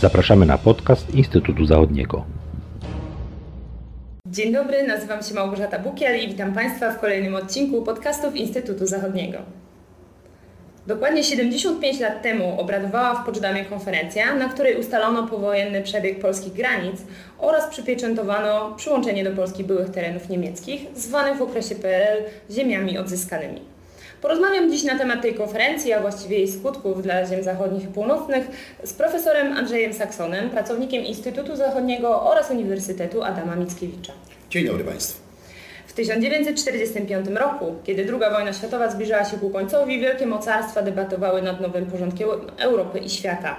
Zapraszamy na podcast Instytutu Zachodniego. Dzień dobry, nazywam się Małgorzata Bukiel i witam Państwa w kolejnym odcinku podcastów Instytutu Zachodniego. Dokładnie 75 lat temu obradowała w Poczdamie konferencja, na której ustalono powojenny przebieg polskich granic oraz przypieczętowano przyłączenie do Polski byłych terenów niemieckich, zwanych w okresie PRL ziemiami odzyskanymi. Porozmawiam dziś na temat tej konferencji, a właściwie jej skutków dla ziem zachodnich i północnych z profesorem Andrzejem Saksonem, pracownikiem Instytutu Zachodniego oraz Uniwersytetu Adama Mickiewicza. Dzień dobry Państwu. W 1945 roku, kiedy II wojna światowa zbliżała się ku końcowi, wielkie mocarstwa debatowały nad nowym porządkiem Europy i świata.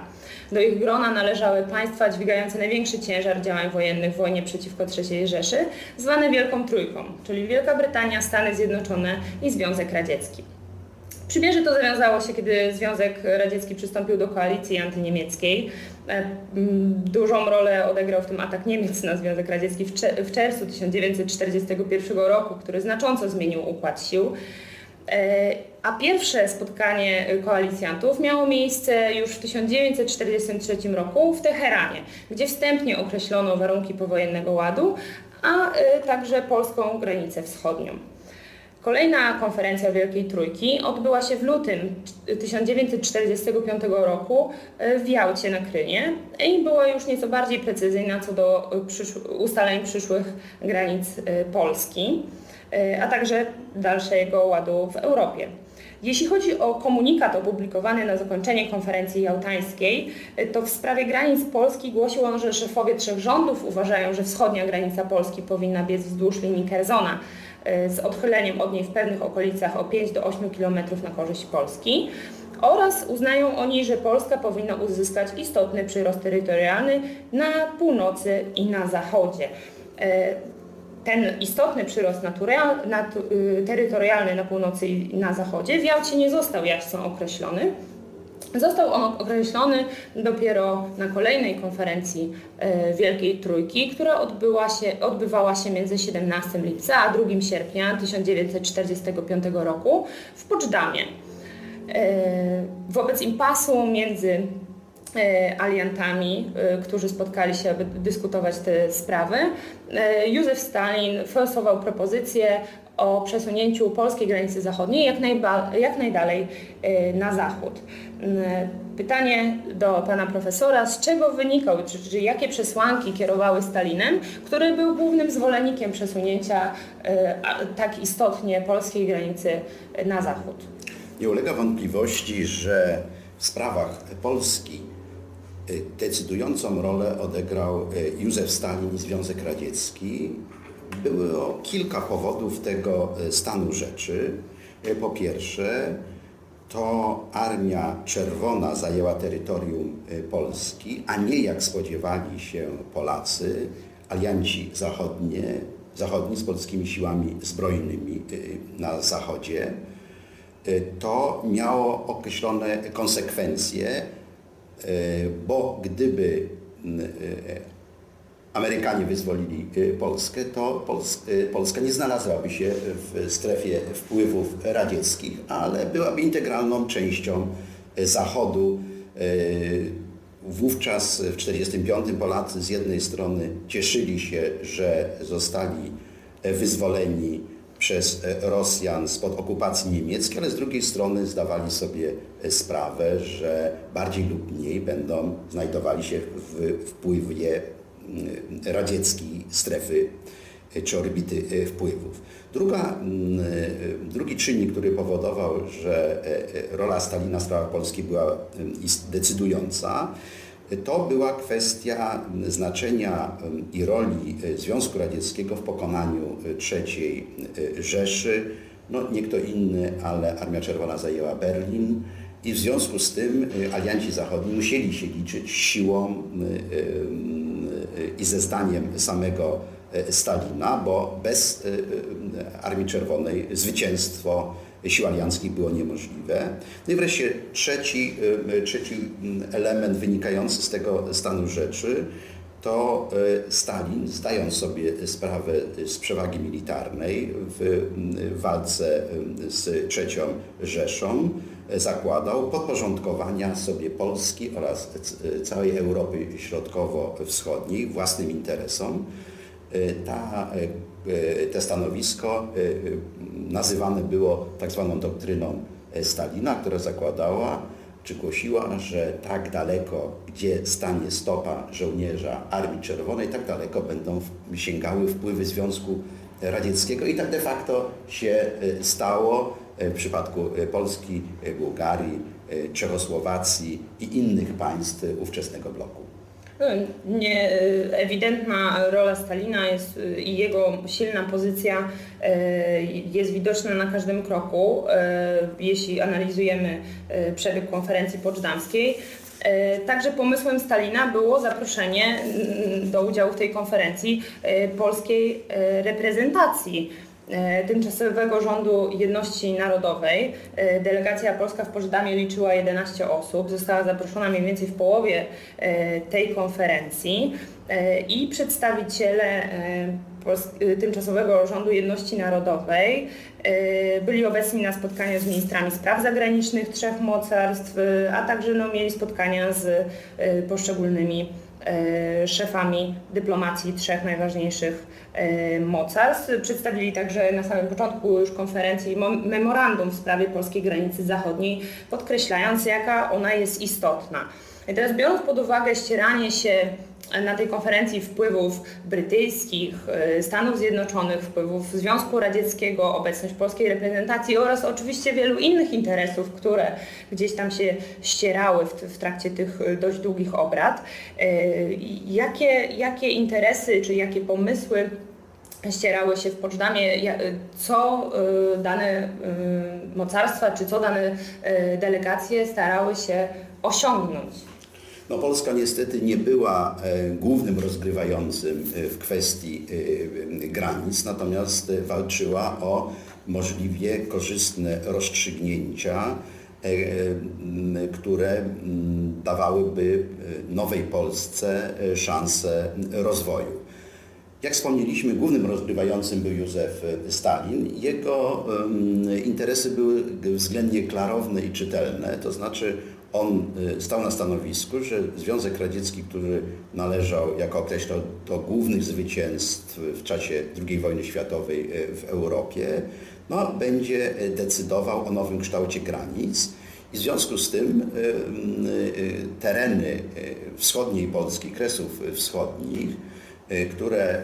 Do ich grona należały państwa dźwigające największy ciężar działań wojennych w wojnie przeciwko III Rzeszy, zwane Wielką Trójką, czyli Wielka Brytania, Stany Zjednoczone i Związek Radziecki. Przymierze to zawiązało się, kiedy Związek Radziecki przystąpił do koalicji antyniemieckiej. E, dużą rolę odegrał w tym atak Niemiec na Związek Radziecki w czerwcu 1941 roku, który znacząco zmienił układ sił. E, a pierwsze spotkanie koalicjantów miało miejsce już w 1943 roku w Teheranie, gdzie wstępnie określono warunki powojennego ładu, a e, także polską granicę wschodnią. Kolejna konferencja Wielkiej Trójki odbyła się w lutym 1945 roku e, w Jałcie na Krymie i była już nieco bardziej precyzyjna co do ustaleń przyszłych granic Polski. E, a także dalszego ładu w Europie. Jeśli chodzi o komunikat opublikowany na zakończenie konferencji jałtańskiej, e, to w sprawie granic Polski głosił on, że szefowie trzech rządów uważają, że wschodnia granica Polski powinna biec wzdłuż linii Kerzona e, z odchyleniem od niej w pewnych okolicach o 5 do 8 km na korzyść Polski oraz uznają oni, że Polska powinna uzyskać istotny przyrost terytorialny na północy i na zachodzie ten istotny przyrost natural, nat, y, terytorialny na północy i na zachodzie w Jałcie nie został jasno określony. Został on określony dopiero na kolejnej konferencji y, Wielkiej Trójki, która odbyła się, odbywała się między 17 lipca a 2 sierpnia 1945 roku w Poczdamie. Y, wobec impasu między E, aliantami, e, którzy spotkali się, aby dyskutować te sprawy. E, Józef Stalin forsował propozycję o przesunięciu polskiej granicy zachodniej jak, jak najdalej na zachód. Pytanie do pana profesora, z czego wynikał, czy, czy jakie przesłanki kierowały Stalinem, który był głównym zwolennikiem przesunięcia tak istotnie polskiej granicy na zachód? Nie ulega wątpliwości, że w sprawach Polski decydującą rolę odegrał y, Józef Stalin i Związek Radziecki. Było kilka powodów tego y, stanu rzeczy. Po pierwsze, to Armia Czerwona zajęła terytorium Polski, a nie jak spodziewali się Polacy, alianci zachodnie, zachodni z polskimi siłami zbrojnymi na zachodzie. To miało określone konsekwencje bo gdyby e, Amerykanie wyzwolili e, Polskę, to Polska nie znalazłaby się w strefie wpływów radzieckich, ale byłaby integralną częścią Zachodu. Wówczas w 1945 Polacy z jednej strony cieszyli się, że zostali wyzwoleni przez e, Rosjan spod okupacji niemieckiej, ale z drugiej strony zdawali sobie e, sprawę, że bardziej lub mniej będą znajdowali się w wpływie mm, radzieckiej strefy e, czy orbity wpływów. Druga, mm, drugi czynnik, który powodował, że rola Stalina w sprawach Polski była mm, decydująca, to była kwestia znaczenia i roli e, Związku Radzieckiego w pokonaniu e, III e, Rzeszy. No, nie kto inny, ale Armia Czerwona zajęła Berlin i w związku z tym alianci zachodni musieli się liczyć siłą i ze zdaniem samego Stalina, bo bez Armii Czerwonej zwycięstwo sił alianckich było niemożliwe. No i wreszcie trzeci, y, trzeci mm, element wynikający z tego stanu rzeczy to Stalin, zdając sobie sprawę z przewagi militarnej w walce z trzecią Rzeszą, zakładał podporządkowania sobie Polski oraz całej Europy Środkowo-Wschodniej własnym interesom. Ta, te stanowisko nazywane było tak zwaną doktryną Stalina, która zakładała, czy głosiła, że tak daleko, gdzie stanie stopa żołnierza Armii Czerwonej, tak daleko będą sięgały wpływy Związku Radzieckiego i tak de facto się stało w przypadku Polski, Bułgarii, Czechosłowacji i innych państw ówczesnego bloku. Nie, ewidentna rola Stalina jest i jego silna pozycja jest widoczna na każdym kroku, jeśli analizujemy przebieg konferencji poczdamskiej. Także pomysłem Stalina było zaproszenie do udziału w tej konferencji polskiej reprezentacji tymczasowego rządu jedności narodowej. E, delegacja polska w Pożydamie liczyła 11 osób, została zaproszona mniej więcej w połowie e, tej konferencji i przedstawiciele tymczasowego rządu jedności narodowej byli obecni na spotkaniu z ministrami spraw zagranicznych trzech mocarstw, a także no, mieli spotkania z poszczególnymi szefami dyplomacji trzech najważniejszych E, mocarstw. Przedstawili także na samym początku już konferencji memorandum w sprawie polskiej granicy zachodniej, podkreślając jaka ona jest istotna. I teraz biorąc pod uwagę ścieranie się na tej konferencji wpływów brytyjskich, e, Stanów Zjednoczonych, wpływów Związku Radzieckiego, obecność polskiej reprezentacji oraz oczywiście wielu innych interesów, które gdzieś tam się ścierały w, trakcie tych e, dość długich obrad. E, jakie, jakie interesy czy jakie pomysły ścierały się w Poczdamie, co dane mocarstwa czy co dane delegacje starały się osiągnąć? No Polska niestety nie była e, głównym rozgrywającym e, w kwestii e, granic, natomiast walczyła o możliwie korzystne rozstrzygnięcia, które dawałyby nowej Polsce szansę rozwoju. Jak wspomnieliśmy, głównym rozgrywającym był Józef Stalin. Jego interesy były względnie klarowne i czytelne, to znaczy on y, stał na stanowisku, że Związek Radziecki, który należał, jak określał, do głównych zwycięstw w czasie II wojny światowej y, w Europie, no, będzie decydował o nowym kształcie granic. I w związku z tym y, tereny wschodniej Polski, kresów wschodnich, które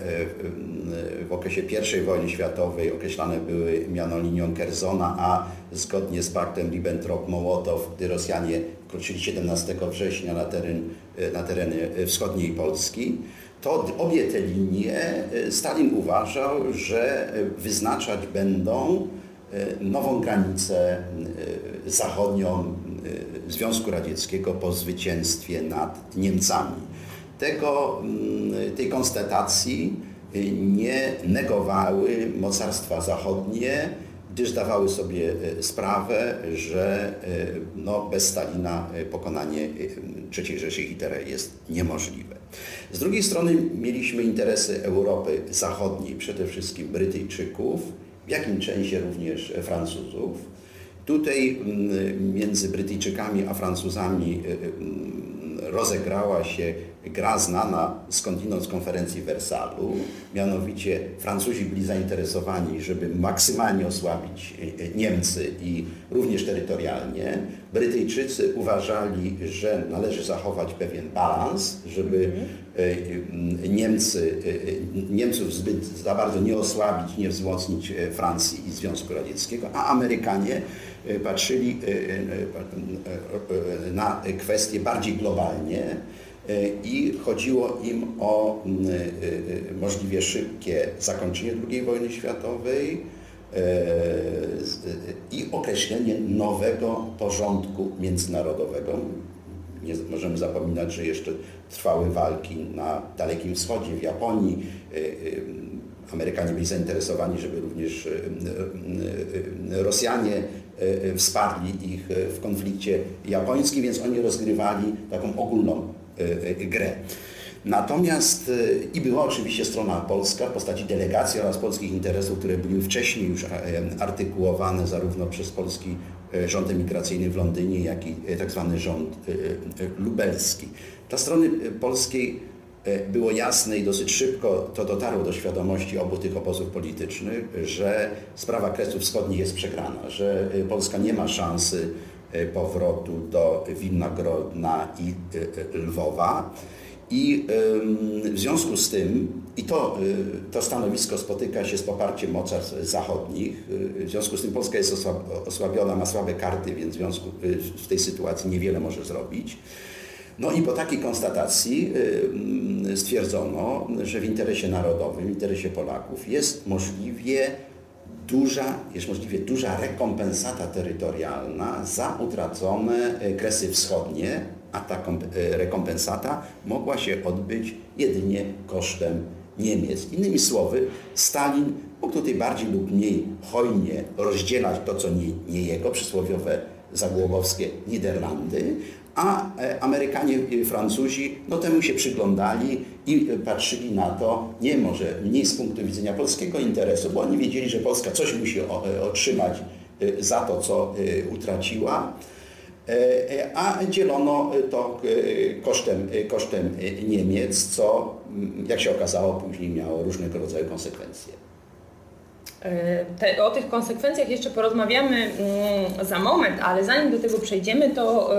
w okresie I wojny światowej określane były mianą linią Kerzona, a zgodnie z paktem Ribbentrop-Mołotow, gdy Rosjanie wkroczyli 17 września na, teren, na tereny wschodniej Polski, to obie te linie Stalin uważał, że wyznaczać będą nową granicę zachodnią Związku Radzieckiego po zwycięstwie nad Niemcami. Tego, mm, tej konstatacji nie negowały mocarstwa zachodnie, gdyż zdawały sobie e, sprawę, że e, no, bez Stalina pokonanie III Rzeszy Hitlera jest niemożliwe. Z drugiej strony mieliśmy interesy Europy Zachodniej, przede wszystkim Brytyjczyków, w jakim części również Francuzów. Tutaj między Brytyjczykami a Francuzami rozegrała się gra znana skądinąd z konferencji w Wersalu. Mianowicie Francuzi byli zainteresowani, żeby maksymalnie osłabić e, e, Niemcy i również terytorialnie. Brytyjczycy uważali, że należy zachować pewien balans, żeby e, Niemcy, Niemców zbyt za bardzo nie osłabić, nie wzmocnić Francji i Związku Radzieckiego, a Amerykanie patrzyli na kwestie bardziej globalnie i chodziło im o możliwie szybkie zakończenie II wojny światowej i określenie nowego porządku międzynarodowego. Nie możemy zapominać, że jeszcze trwały walki na Dalekim Wschodzie, w Japonii. Amerykanie byli zainteresowani, żeby również Rosjanie wsparli ich w konflikcie japońskim, więc oni rozgrywali taką ogólną grę. Natomiast i była oczywiście strona polska w postaci delegacji oraz polskich interesów, które były wcześniej już artykułowane zarówno przez polski rząd emigracyjny w Londynie, jak i tak zwany rząd lubelski. Dla strony polskiej było jasne i dosyć szybko to dotarło do świadomości obu tych obozów politycznych, że sprawa Kresów Wschodnich jest przegrana, że Polska nie ma szansy powrotu do Winogrodna i Lwowa. I w związku z tym, i to, to stanowisko spotyka się z poparciem mocarstw zachodnich, w związku z tym Polska jest osłabiona, ma słabe karty, więc w, związku, w tej sytuacji niewiele może zrobić. No i po takiej konstatacji stwierdzono, że w interesie narodowym, w interesie Polaków jest możliwie duża, jest możliwie duża rekompensata terytorialna za utracone Kresy Wschodnie, a ta rekompensata mogła się odbyć jedynie kosztem Niemiec. Innymi słowy, Stalin mógł tutaj bardziej lub mniej hojnie rozdzielać to, co nie, nie jego, przysłowiowe zagłobowskie Niderlandy, a Amerykanie i Francuzi no temu się przyglądali i patrzyli na to nie może mniej z punktu widzenia polskiego interesu, bo oni wiedzieli, że Polska coś musi otrzymać za to, co utraciła, a dzielono to kosztem, kosztem Niemiec, co jak się okazało później miało różnego rodzaju konsekwencje. Te, o tych konsekwencjach jeszcze porozmawiamy mm, za moment, ale zanim do tego przejdziemy, to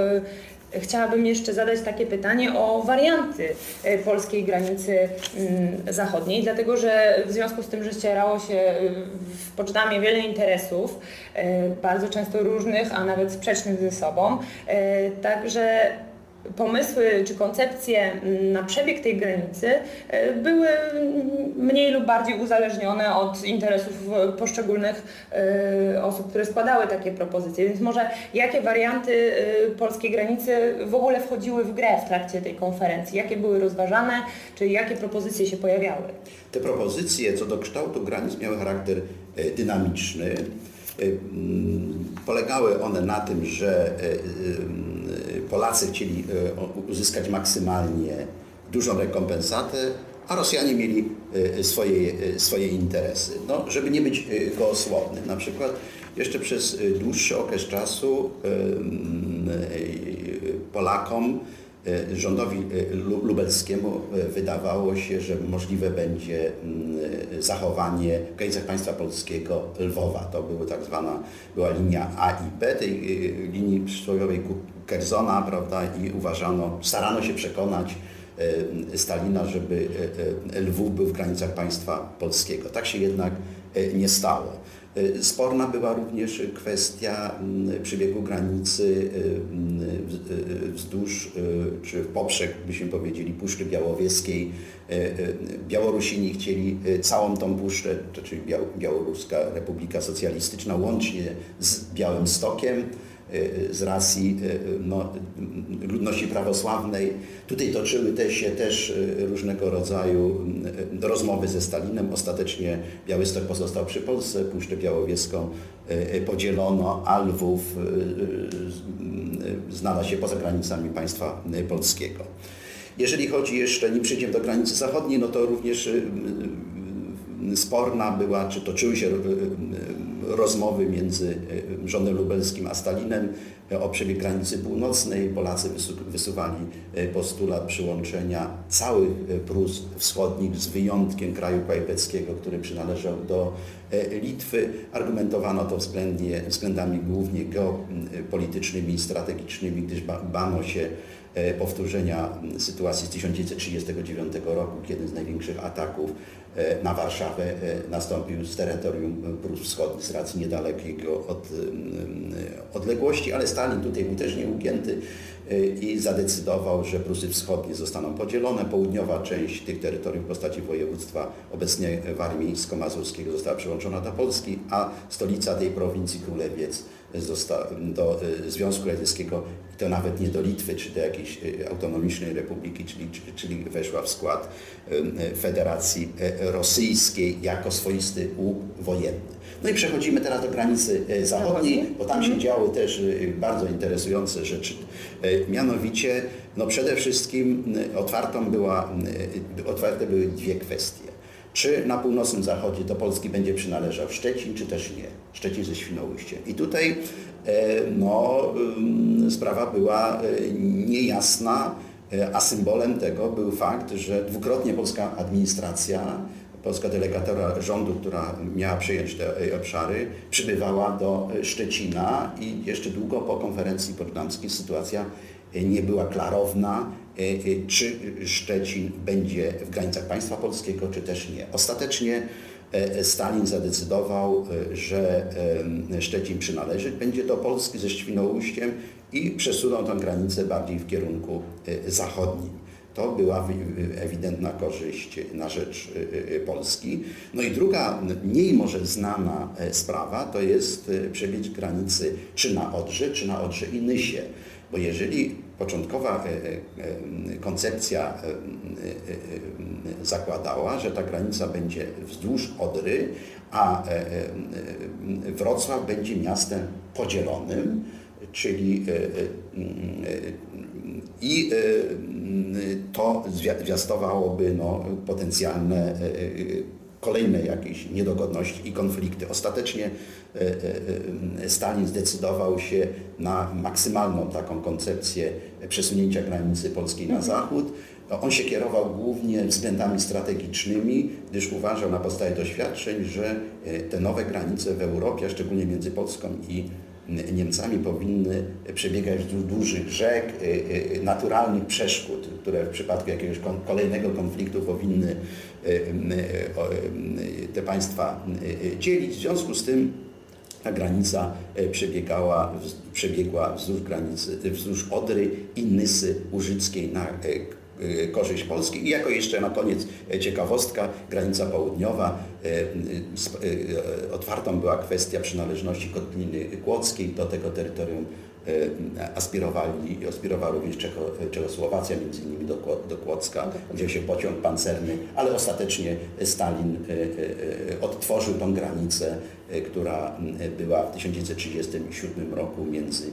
Chciałabym jeszcze zadać takie pytanie o warianty polskiej granicy mm, zachodniej, dlatego że w związku z tym, że ścierało się w Poczdamie wiele interesów, bardzo często różnych, a nawet sprzecznych ze sobą, także pomysły czy koncepcje na przebieg tej granicy e, były mniej lub bardziej uzależnione od interesów poszczególnych e, osób, które składały takie propozycje. Więc może jakie warianty e, polskiej granicy w ogóle wchodziły w grę w trakcie tej konferencji? Jakie były rozważane, czy jakie propozycje się pojawiały? Te propozycje co do kształtu granic miały charakter dynamiczny. Polegały one na tym, że Polacy chcieli e, uzyskać maksymalnie dużą rekompensatę, a Rosjanie mieli e, swoje, e, swoje interesy. No, żeby nie być gołosłownym, na przykład jeszcze przez dłuższy okres czasu Polakom rządowi lubelskiemu wydawało się, że możliwe będzie mm, zachowanie w granicach państwa polskiego Lwowa. To była tak zwana była linia A i B tej linii przysłowiowej Kerzona, prawda, i uważano, starano się przekonać Stalina, żeby Lwów był w granicach państwa polskiego. Tak się jednak nie stało. E, sporna była również kwestia mm, przebiegu granicy e, mm, e, wzdłuż, czy w poprzek, byśmy powiedzieli, Puszczy Białowieskiej. Białorusini chcieli całą tą puszczę, czyli Białoruska Republika Socjalistyczna, łącznie z Białym Stokiem. Y, z racji y, no, ludności prawosławnej. Tutaj toczyły się też y, różnego rodzaju rozmowy ze Stalinem. Ostatecznie Białystok pozostał przy Polsce, Puszczę Białowieską podzielono, a Lwów znalazł się poza granicami państwa polskiego. Jeżeli chodzi jeszcze, nie przyjdziemy do granicy zachodniej, no to również sporna była, czy toczyły się rozmowy między e, rządem lubelskim a Stalinem e, o przebieg granicy północnej. Polacy wysuwali e, postulat przyłączenia całych Prus wschodnich z wyjątkiem kraju kajpeckiego, który przynależał do Litwy. Argumentowano to względnie, względami głównie geopolitycznymi i strategicznymi, gdyż bano się powtórzenia sytuacji z 1939 roku, kiedy z największych ataków E, na Warszawę e, nastąpił z terytorium Prus Wschodnich z racji niedalekiego od odległości, ale Stalin tutaj był też nieugięty e, i zadecydował, że Prusy Wschodnie zostaną podzielone. Południowa część tych terytoriów w postaci województwa obecnie warmińsko-mazurskiego została przyłączona do Polski, a stolica tej prowincji Królewiec do Związku Radzieckiego to nawet nie do Litwy czy do jakiejś autonomicznej republiki, czyli, czyli weszła w skład Federacji Rosyjskiej jako swoisty łup wojenny. No i przechodzimy teraz do granicy zachodniej, bo tam się mhm. działy też bardzo interesujące rzeczy. Mianowicie, no przede wszystkim otwartą była, otwarte były dwie kwestie. Czy na północnym zachodzie do Polski będzie przynależał Szczecin, czy też nie. Szczecin ze Świnoujściem. I tutaj e, no, mm, sprawa była e, niejasna, e, a symbolem tego był fakt, że dwukrotnie polska administracja, polska delegatora rządu, która miała przejąć te obszary, przybywała do Szczecina i jeszcze długo po konferencji potsdamskiej sytuacja nie była klarowna, e, e, czy Szczecin będzie w granicach państwa polskiego, czy też nie. Ostatecznie e, Stalin zadecydował, że Szczecin przynależeć będzie do Polski ze Świnoujściem i przesunął tę granicę bardziej w kierunku zachodnim. To była ewidentna korzyść na rzecz Polski. No i druga, mniej może znana sprawa, to jest przebieg granicy czy na Odrze, czy na Odrze i Nysie. Bo jeżeli początkowa e, e, koncepcja e, zakładała, że ta granica będzie wzdłuż Odry, a Wrocław będzie miastem podzielonym, czyli i to zwiastowałoby no, potencjalne kolejne jakieś niedogodności i konflikty. Ostatecznie e, e, e, Stalin zdecydował się na maksymalną taką koncepcję przesunięcia granicy polskiej na zachód. On się kierował głównie względami strategicznymi, gdyż uważał na podstawie doświadczeń, że te nowe granice w Europie, szczególnie między Polską i Niemcami powinny przebiegać wzdłuż dużych rzek, y, y, naturalnych przeszkód, które w przypadku jakiegoś kolejnego konfliktu powinny y, te państwa dzielić. W związku z tym ta granica przebiegała, przebiegła wzdłuż granicy, wzdłuż Odry i Nysy Łużyckiej na Y, korzyść Polski. I jako jeszcze na koniec ciekawostka, granica południowa, y, y, otwartą była kwestia przynależności Kotliny Kłodzkiej do tego terytorium aspirowali, aspirowała również Czecho, Czechosłowacja, między innymi do, do Kłodzka, gdzie się pociąg pancerny, ale ostatecznie Stalin odtworzył tą granicę, która była w 1937 roku między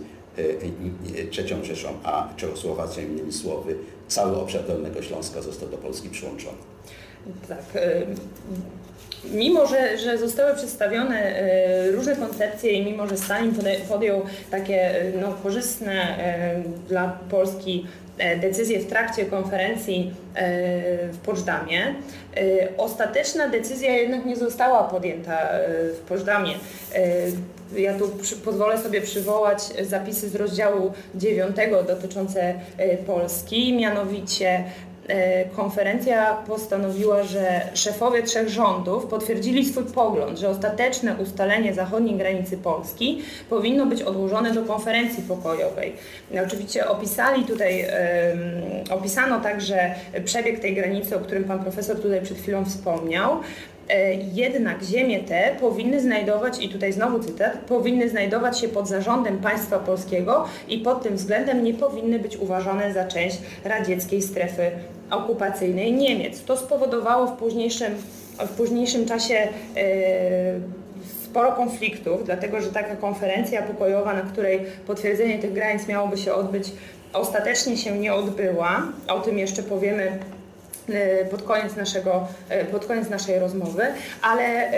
trzecią Rzeszą, a Czechosłowacją, innymi słowy, cały obszar Dolnego Śląska został do Polski przyłączony. Tak. Y, mimo, że, że zostały przedstawione y, różne koncepcje i mimo, że Stalin podjął takie y, no, korzystne dla Polski e, decyzje w trakcie konferencji w Poczdamie, ostateczna decyzja jednak nie została podjęta w Poczdamie. Ja tu przy, pozwolę sobie przywołać zapisy z rozdziału 9 dotyczące e, Polski, mianowicie e, konferencja postanowiła, że szefowie trzech rządów potwierdzili swój pogląd, że ostateczne ustalenie zachodniej granicy Polski powinno być odłożone do konferencji pokojowej. Oczywiście opisali tutaj, opisano także przebieg tej granicy, o którym pan profesor tutaj przed chwilą wspomniał. E, jednak ziemie te powinny znajdować, i tutaj znowu cytat, powinny znajdować się pod zarządem państwa polskiego i pod tym względem nie powinny być uważane za część radzieckiej strefy okupacyjnej Niemiec. To spowodowało w późniejszym, w późniejszym czasie e, sporo konfliktów, dlatego że taka konferencja pokojowa, na której potwierdzenie tych granic miałoby się odbyć, ostatecznie się nie odbyła. O tym jeszcze powiemy pod koniec, naszego, e, pod koniec naszej rozmowy, ale e,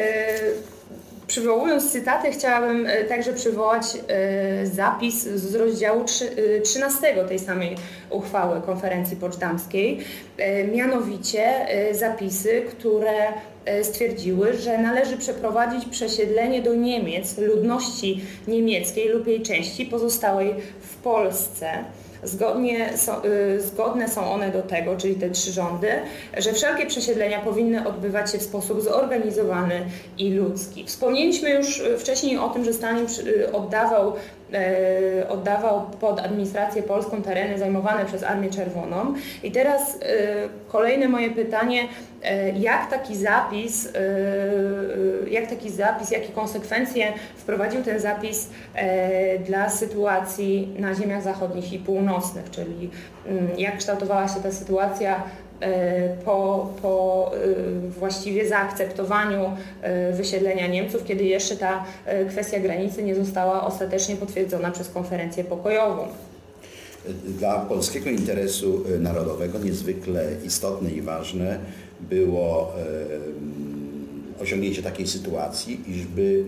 Przywołując cytaty, chciałabym także przywołać zapis z rozdziału 13 tej samej uchwały konferencji poczdamskiej, mianowicie zapisy, które stwierdziły, że należy przeprowadzić przesiedlenie do Niemiec ludności niemieckiej lub jej części pozostałej w Polsce. Zgodnie, so, y, zgodne są one do tego, czyli te trzy rządy, że wszelkie przesiedlenia powinny odbywać się w sposób zorganizowany i ludzki. Wspomnieliśmy już y, wcześniej o tym, że Stalin oddawał e, oddawał pod administrację polską tereny zajmowane przez Armię Czerwoną. I teraz e, kolejne moje pytanie, e, jak taki zapis, e, e, jak taki zapis, jakie konsekwencje wprowadził ten zapis e, dla sytuacji na ziemiach zachodnich i północnych, czyli mm, jak kształtowała się ta sytuacja e, po, po e, właściwie zaakceptowaniu e, wysiedlenia Niemców, kiedy jeszcze ta e, kwestia granicy nie została ostatecznie potwierdzona przez konferencję pokojową. Dla polskiego interesu e, narodowego niezwykle istotne i ważne było e, osiągnięcie takiej sytuacji, iżby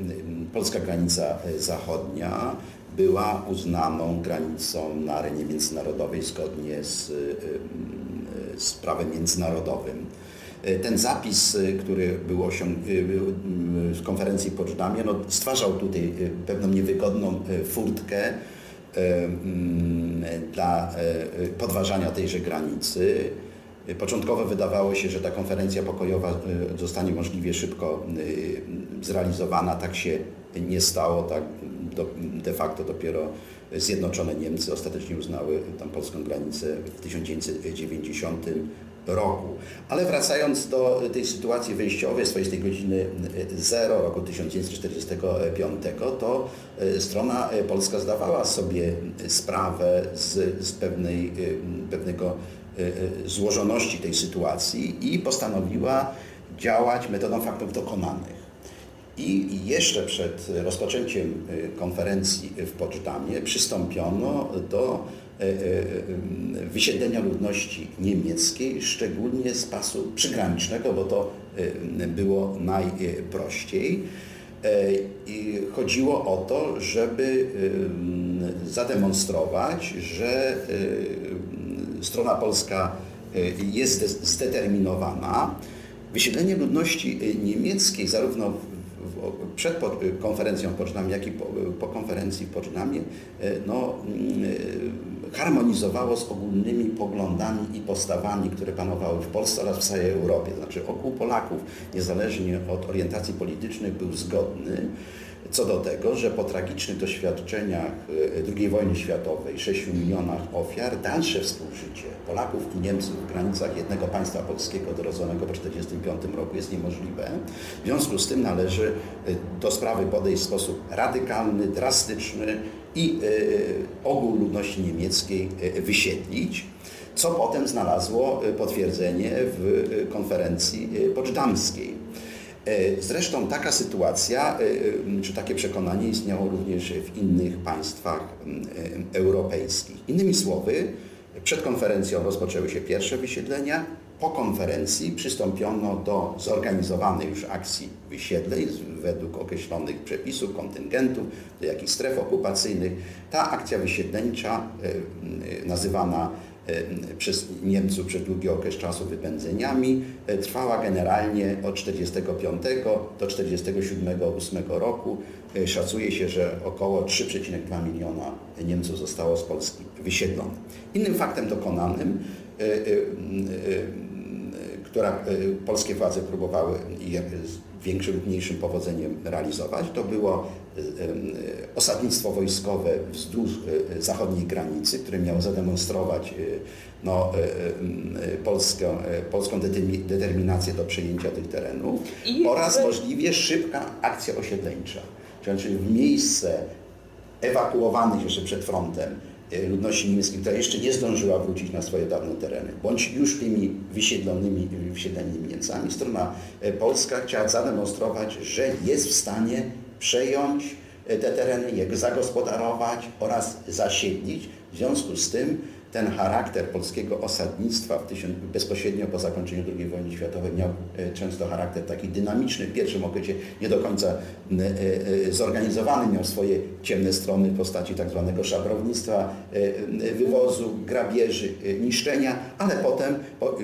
polska granica e, zachodnia była uznaną granicą na arenie międzynarodowej zgodnie z, e, z prawem międzynarodowym. E, Ten zapis, e, który był osiąg- e, konferencji w Poczdamie, no, stwarzał tutaj pewną niewygodną furtkę dla podważania tejże granicy. Początkowo wydawało się, że ta konferencja pokojowa zostanie możliwie szybko zrealizowana. Tak się nie stało. Tak de facto dopiero Zjednoczone Niemcy ostatecznie uznały tam polską granicę w 1990 roku. Ale wracając do tej sytuacji wyjściowej, swoistej godziny 0 roku 1945, to e, strona e, polska zdawała sobie sprawę z, z pewnej, e, pewnego e, e, złożoności tej sytuacji i postanowiła działać metodą faktów dokonanych. I jeszcze przed rozpoczęciem y, konferencji w Poczdamie przystąpiono do y, y, wysiedlenia ludności niemieckiej, szczególnie z pasu przygranicznego, bo to było najprościej. I chodziło o to, żeby zademonstrować, że strona polska jest zdeterminowana. Wysiedlenie ludności niemieckiej zarówno przed konferencją w jak i po, po konferencji w Poczdamie, no, harmonizowało z ogólnymi poglądami i postawami, które panowały w Polsce oraz w całej Europie. Znaczy ogół Polaków, niezależnie od orientacji politycznych, był zgodny co do tego, że po tragicznych doświadczeniach II wojny światowej, 6 milionach ofiar, dalsze współżycie Polaków i Niemców w granicach jednego państwa polskiego dorodzonego po 1945 roku jest niemożliwe. W związku z tym należy do sprawy podejść w sposób radykalny, drastyczny i ogół ludności niemieckiej wysiedlić co potem znalazło potwierdzenie w konferencji poczdamskiej. Zresztą taka sytuacja, czy takie przekonanie istniało również w innych państwach europejskich. Innymi słowy, przed konferencją rozpoczęły się pierwsze wysiedlenia, po konferencji przystąpiono do zorganizowanej już akcji wysiedleń według określonych przepisów, kontyngentów, do jakichś stref okupacyjnych. Ta akcja wysiedleńcza, nazywana przez Niemców przez długi okres czasu wypędzeniami. Trwała generalnie od 1945 do 1947-1948 roku. Szacuje się, że około 3,2 miliona Niemców zostało z Polski wysiedlonych. Innym faktem dokonanym, która polskie władze próbowały z większym lub mniejszym powodzeniem realizować, to było osadnictwo wojskowe wzdłuż zachodniej granicy, które miało zademonstrować no, polską, polską determinację do przejęcia tych terenów I oraz możliwie szybka akcja osiedleńcza. Czyli w miejsce ewakuowanych jeszcze przed frontem ludności niemieckiej, która jeszcze nie zdążyła wrócić na swoje dawne tereny, bądź już tymi wysiedlonymi, wysiedlonymi Niemcami, strona polska chciała zademonstrować, że jest w stanie przejąć te tereny, je zagospodarować oraz zasiedlić. W związku z tym ten charakter polskiego osadnictwa bezpośrednio po zakończeniu II wojny światowej miał często charakter taki dynamiczny. W pierwszym okresie nie do końca zorganizowany, miał swoje ciemne strony w postaci tak zwanego szabrownictwa, wywozu, grabieży, niszczenia, ale potem, po,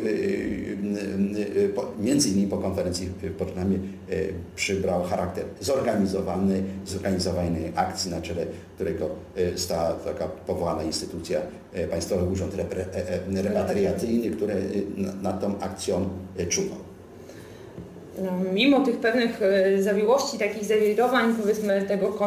między innymi po konferencji w Poczdamie, przybrał charakter zorganizowany, zorganizowanej akcji, na czele którego stała taka powołana instytucja Państwowy Urząd Repatriacyjny, który nad tą akcją czuwał. No, mimo tych pewnych zawiłości, takich zawirowań, powiedzmy tego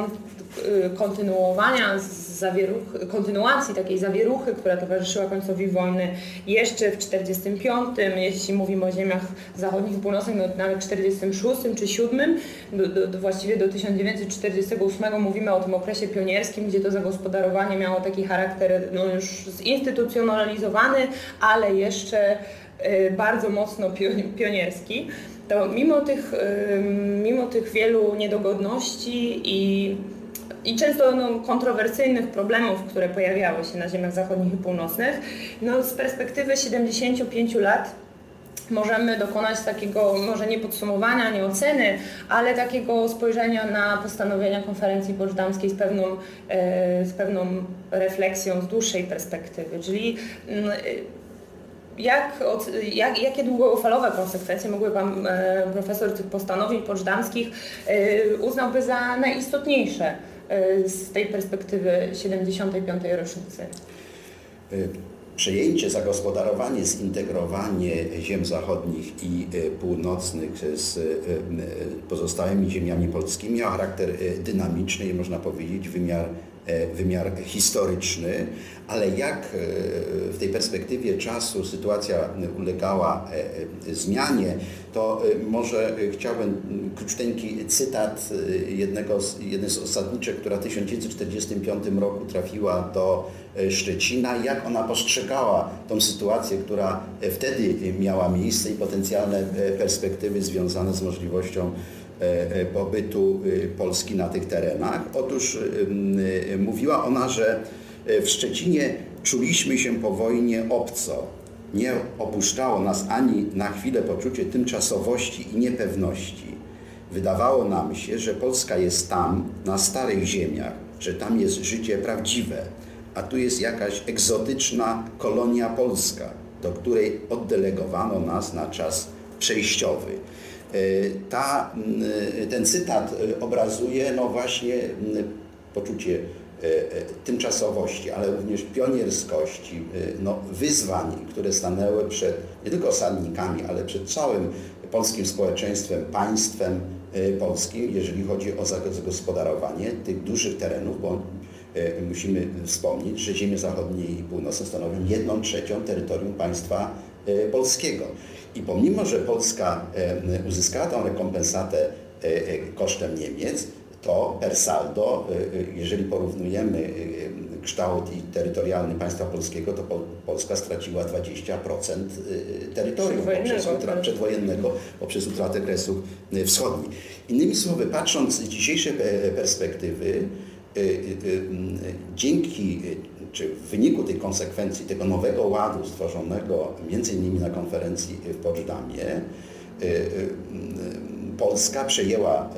kontynuowania zawieruchy, kontynuacji takiej zawieruchy, która towarzyszyła końcowi wojny jeszcze w 1945, jeśli mówimy o ziemiach zachodnich i północnych, no nawet w 1946 czy 7, do, do, do, właściwie do 1948 mówimy o tym okresie pionierskim, gdzie to zagospodarowanie miało taki charakter no już zinstytucjonalizowany, ale jeszcze y, bardzo mocno pionierski. To mimo tych, mimo tych wielu niedogodności i, i często no, kontrowersyjnych problemów, które pojawiały się na ziemiach zachodnich i północnych, no, z perspektywy 75 lat możemy dokonać takiego, może nie podsumowania, nie oceny, ale takiego spojrzenia na postanowienia konferencji poczdamskiej z pewną, e, z pewną refleksją z dłuższej perspektywy. Czyli mm, jak, jak, jakie długofalowe konsekwencje mogły Pan e, Profesor tych postanowień poczdamskich e, uznałby za najistotniejsze z tej perspektywy 75. rocznicy? Przejęcie, zagospodarowanie, zintegrowanie ziem zachodnich i północnych z pozostałymi ziemiami polskimi miało charakter dynamiczny i można powiedzieć wymiar wymiar historyczny, ale jak e, w tej perspektywie czasu sytuacja ulegała e, zmianie, to może chciałbym króciuteńki cytat jednego z, jednej z osadniczek, która w 1945 roku trafiła do Szczecina, jak ona postrzegała tą sytuację, która wtedy miała miejsce i potencjalne perspektywy związane z możliwością E, e, pobytu y, Polski na tych terenach. Otóż y, mówiła ona, że e, w Szczecinie czuliśmy się po wojnie obco. Nie opuszczało nas ani na chwilę poczucie tymczasowości i niepewności. Wydawało nam się, że Polska jest tam, na starych ziemiach, że tam jest życie prawdziwe, a tu jest jakaś egzotyczna kolonia polska, do której oddelegowano nas na czas przejściowy. E, ta, ten cytat e, obrazuje no właśnie poczucie tymczasowości, ale również pionierskości, no, wyzwań, które stanęły przed nie tylko osadnikami, ale przed całym polskim społeczeństwem, państwem polskim, jeżeli chodzi o zagospodarowanie tych dużych terenów, bo musimy wspomnieć, że ziemie zachodnie i północne stanowią jedną trzecią terytorium państwa polskiego. I pomimo, że Polska uzyskała tą rekompensatę e, e, kosztem Niemiec, to per saldo, e, jeżeli porównujemy kształt i terytorialny państwa polskiego, to Polska straciła 20% terytorium poprzez utra, przedwojennego poprzez utratę Kresów Wschodnich. Innymi słowy, patrząc z dzisiejszej perspektywy, dzięki czy w wyniku tych konsekwencji, tego nowego ładu stworzonego między innymi na konferencji w Poczdamie, y, y, Polska przejęła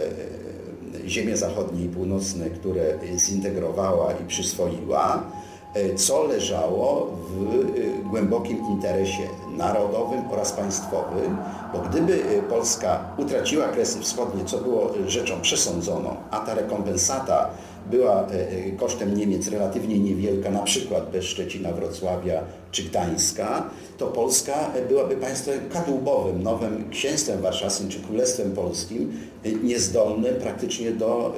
y, ziemie zachodnie i północne, które zintegrowała i przyswoiła, co leżało w głębokim interesie narodowym oraz państwowym, bo gdyby Polska utraciła Kresy Wschodnie, co było rzeczą przesądzoną, a ta rekompensata była e, e, kosztem Niemiec relatywnie niewielka, na przykład bez Szczecina, Wrocławia czy Gdańska, to Polska byłaby państwem kadłubowym, nowym księstwem warszawskim czy królestwem polskim, e, niezdolnym praktycznie do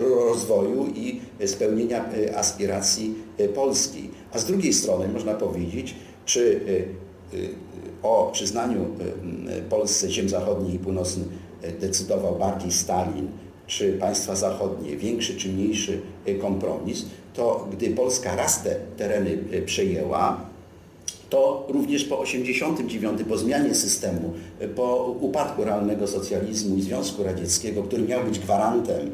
rozwoju i spełnienia aspiracji Polski. A z drugiej strony można powiedzieć, czy o przyznaniu Polsce ziem zachodnich i północnych decydował bardziej Stalin, czy państwa zachodnie, większy czy mniejszy y, kompromis, to gdy Polska raz te tereny y, przejęła, to również po 89, po zmianie systemu, y, po upadku realnego socjalizmu i Związku Radzieckiego, który miał być gwarantem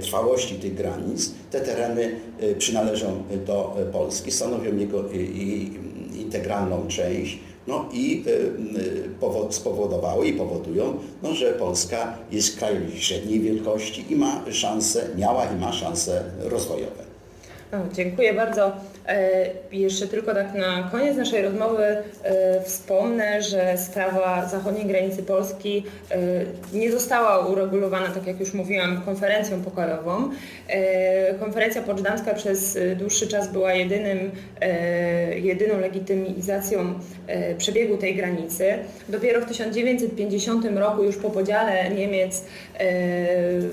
trwałości tych granic, te tereny przynależą do Polski, stanowią jego integralną część no i y, y, spowodowały i powodują, no, że Polska jest krajem średniej wielkości i ma szanse, miała i ma szanse rozwojowe. dziękuję bardzo. Jeszcze tylko tak na koniec naszej rozmowy wspomnę, że sprawa zachodniej granicy Polski nie została uregulowana, tak jak już mówiłam, konferencją pokojową. Konferencja poczdamska przez dłuższy czas była jedynym, jedyną legitymizacją przebiegu tej granicy. Dopiero w 1950 roku, już po podziale Niemiec,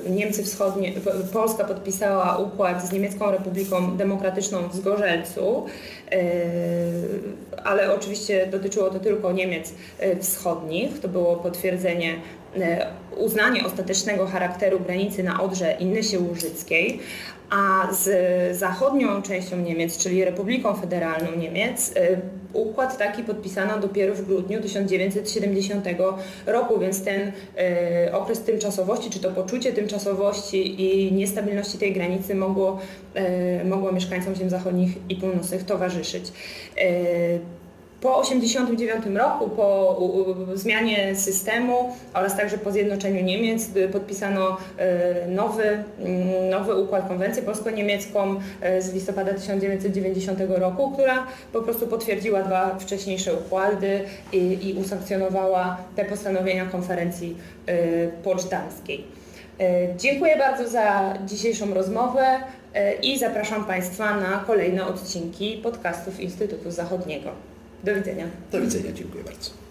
Niemcy Wschodnie, Polska podpisała układ z Niemiecką Republiką Demokratyczną w Zgorzelcu, e, ale oczywiście dotyczyło to tylko Niemiec e, wschodnich. To było potwierdzenie uznanie ostatecznego charakteru granicy na Odrze i Nysie Łużyckiej, a z zachodnią częścią Niemiec, czyli Republiką Federalną Niemiec, układ taki podpisano dopiero w grudniu 1970 roku, więc ten okres tymczasowości, czy to poczucie tymczasowości i niestabilności tej granicy mogło, mogło mieszkańcom ziem zachodnich i północnych towarzyszyć. Po 1989 roku, po zmianie systemu oraz także po zjednoczeniu Niemiec podpisano e, nowy, mm, nowy układ, konwencję polsko-niemiecką e, z listopada 1990 roku, która po prostu potwierdziła dwa wcześniejsze układy i, i usankcjonowała te postanowienia konferencji poczdamskiej. Dziękuję bardzo za dzisiejszą rozmowę i zapraszam Państwa na kolejne odcinki podcastów Instytutu Zachodniego. Do widzenia. Do widzenia, dziękuję bardzo.